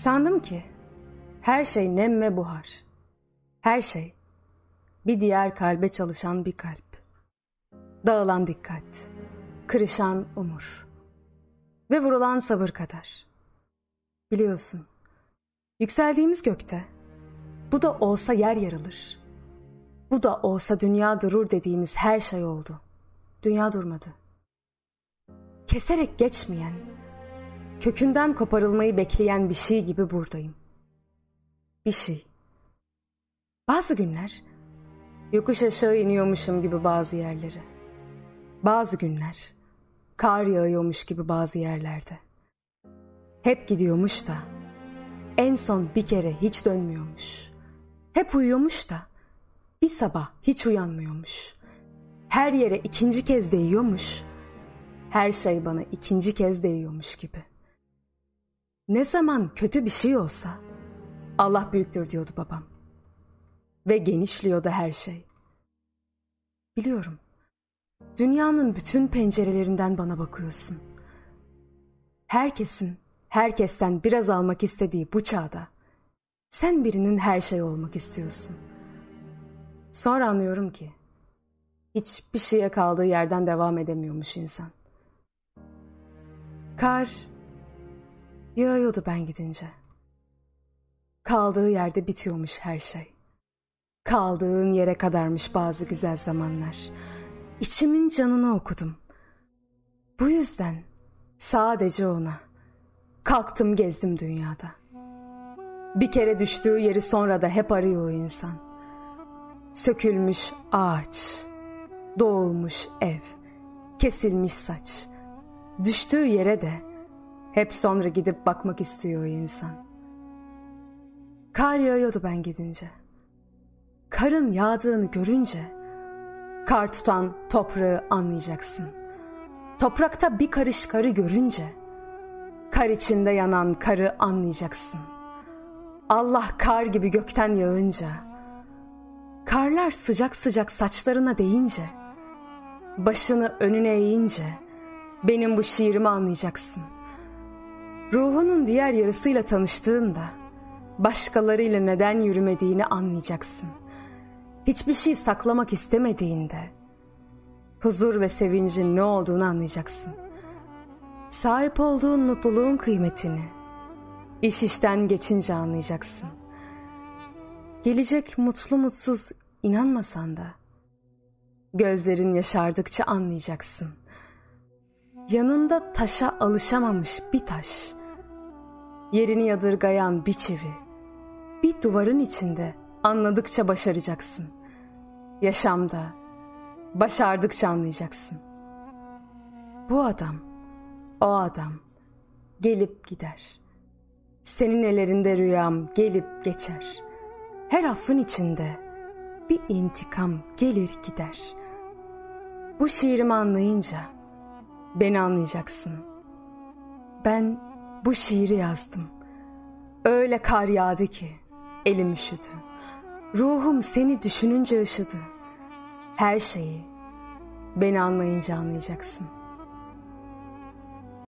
Sandım ki her şey nem ve buhar. Her şey bir diğer kalbe çalışan bir kalp. Dağılan dikkat, kırışan umur ve vurulan sabır kadar. Biliyorsun, yükseldiğimiz gökte bu da olsa yer yarılır. Bu da olsa dünya durur dediğimiz her şey oldu. Dünya durmadı. Keserek geçmeyen, kökünden koparılmayı bekleyen bir şey gibi buradayım. Bir şey. Bazı günler yokuş aşağı iniyormuşum gibi bazı yerlere. Bazı günler kar yağıyormuş gibi bazı yerlerde. Hep gidiyormuş da en son bir kere hiç dönmüyormuş. Hep uyuyormuş da bir sabah hiç uyanmıyormuş. Her yere ikinci kez değiyormuş. Her şey bana ikinci kez değiyormuş gibi. Ne zaman kötü bir şey olsa Allah büyüktür diyordu babam. Ve genişliyordu her şey. Biliyorum. Dünyanın bütün pencerelerinden bana bakıyorsun. Herkesin, herkesten biraz almak istediği bu çağda sen birinin her şey olmak istiyorsun. Sonra anlıyorum ki hiçbir şeye kaldığı yerden devam edemiyormuş insan. Kar yağıyordu ben gidince. Kaldığı yerde bitiyormuş her şey. Kaldığın yere kadarmış bazı güzel zamanlar. İçimin canını okudum. Bu yüzden sadece ona kalktım gezdim dünyada. Bir kere düştüğü yeri sonra da hep arıyor o insan. Sökülmüş ağaç, doğulmuş ev, kesilmiş saç. Düştüğü yere de hep sonra gidip bakmak istiyor o insan. Kar yağıyordu ben gidince. Karın yağdığını görünce kar tutan toprağı anlayacaksın. Toprakta bir karış karı görünce kar içinde yanan karı anlayacaksın. Allah kar gibi gökten yağınca karlar sıcak sıcak saçlarına değince başını önüne eğince benim bu şiirimi anlayacaksın. Ruhunun diğer yarısıyla tanıştığında başkalarıyla neden yürümediğini anlayacaksın. Hiçbir şey saklamak istemediğinde huzur ve sevincin ne olduğunu anlayacaksın. Sahip olduğun mutluluğun kıymetini iş işten geçince anlayacaksın. Gelecek mutlu mutsuz inanmasan da gözlerin yaşardıkça anlayacaksın. Yanında taşa alışamamış bir taş, yerini yadırgayan bir çivi, bir duvarın içinde anladıkça başaracaksın. Yaşamda başardıkça anlayacaksın. Bu adam, o adam gelip gider. Senin ellerinde rüyam gelip geçer. Her affın içinde bir intikam gelir gider. Bu şiirimi anlayınca beni anlayacaksın. Ben bu şiiri yazdım. Öyle kar yağdı ki elim üşüdü. Ruhum seni düşününce ışıdı. Her şeyi beni anlayınca anlayacaksın.''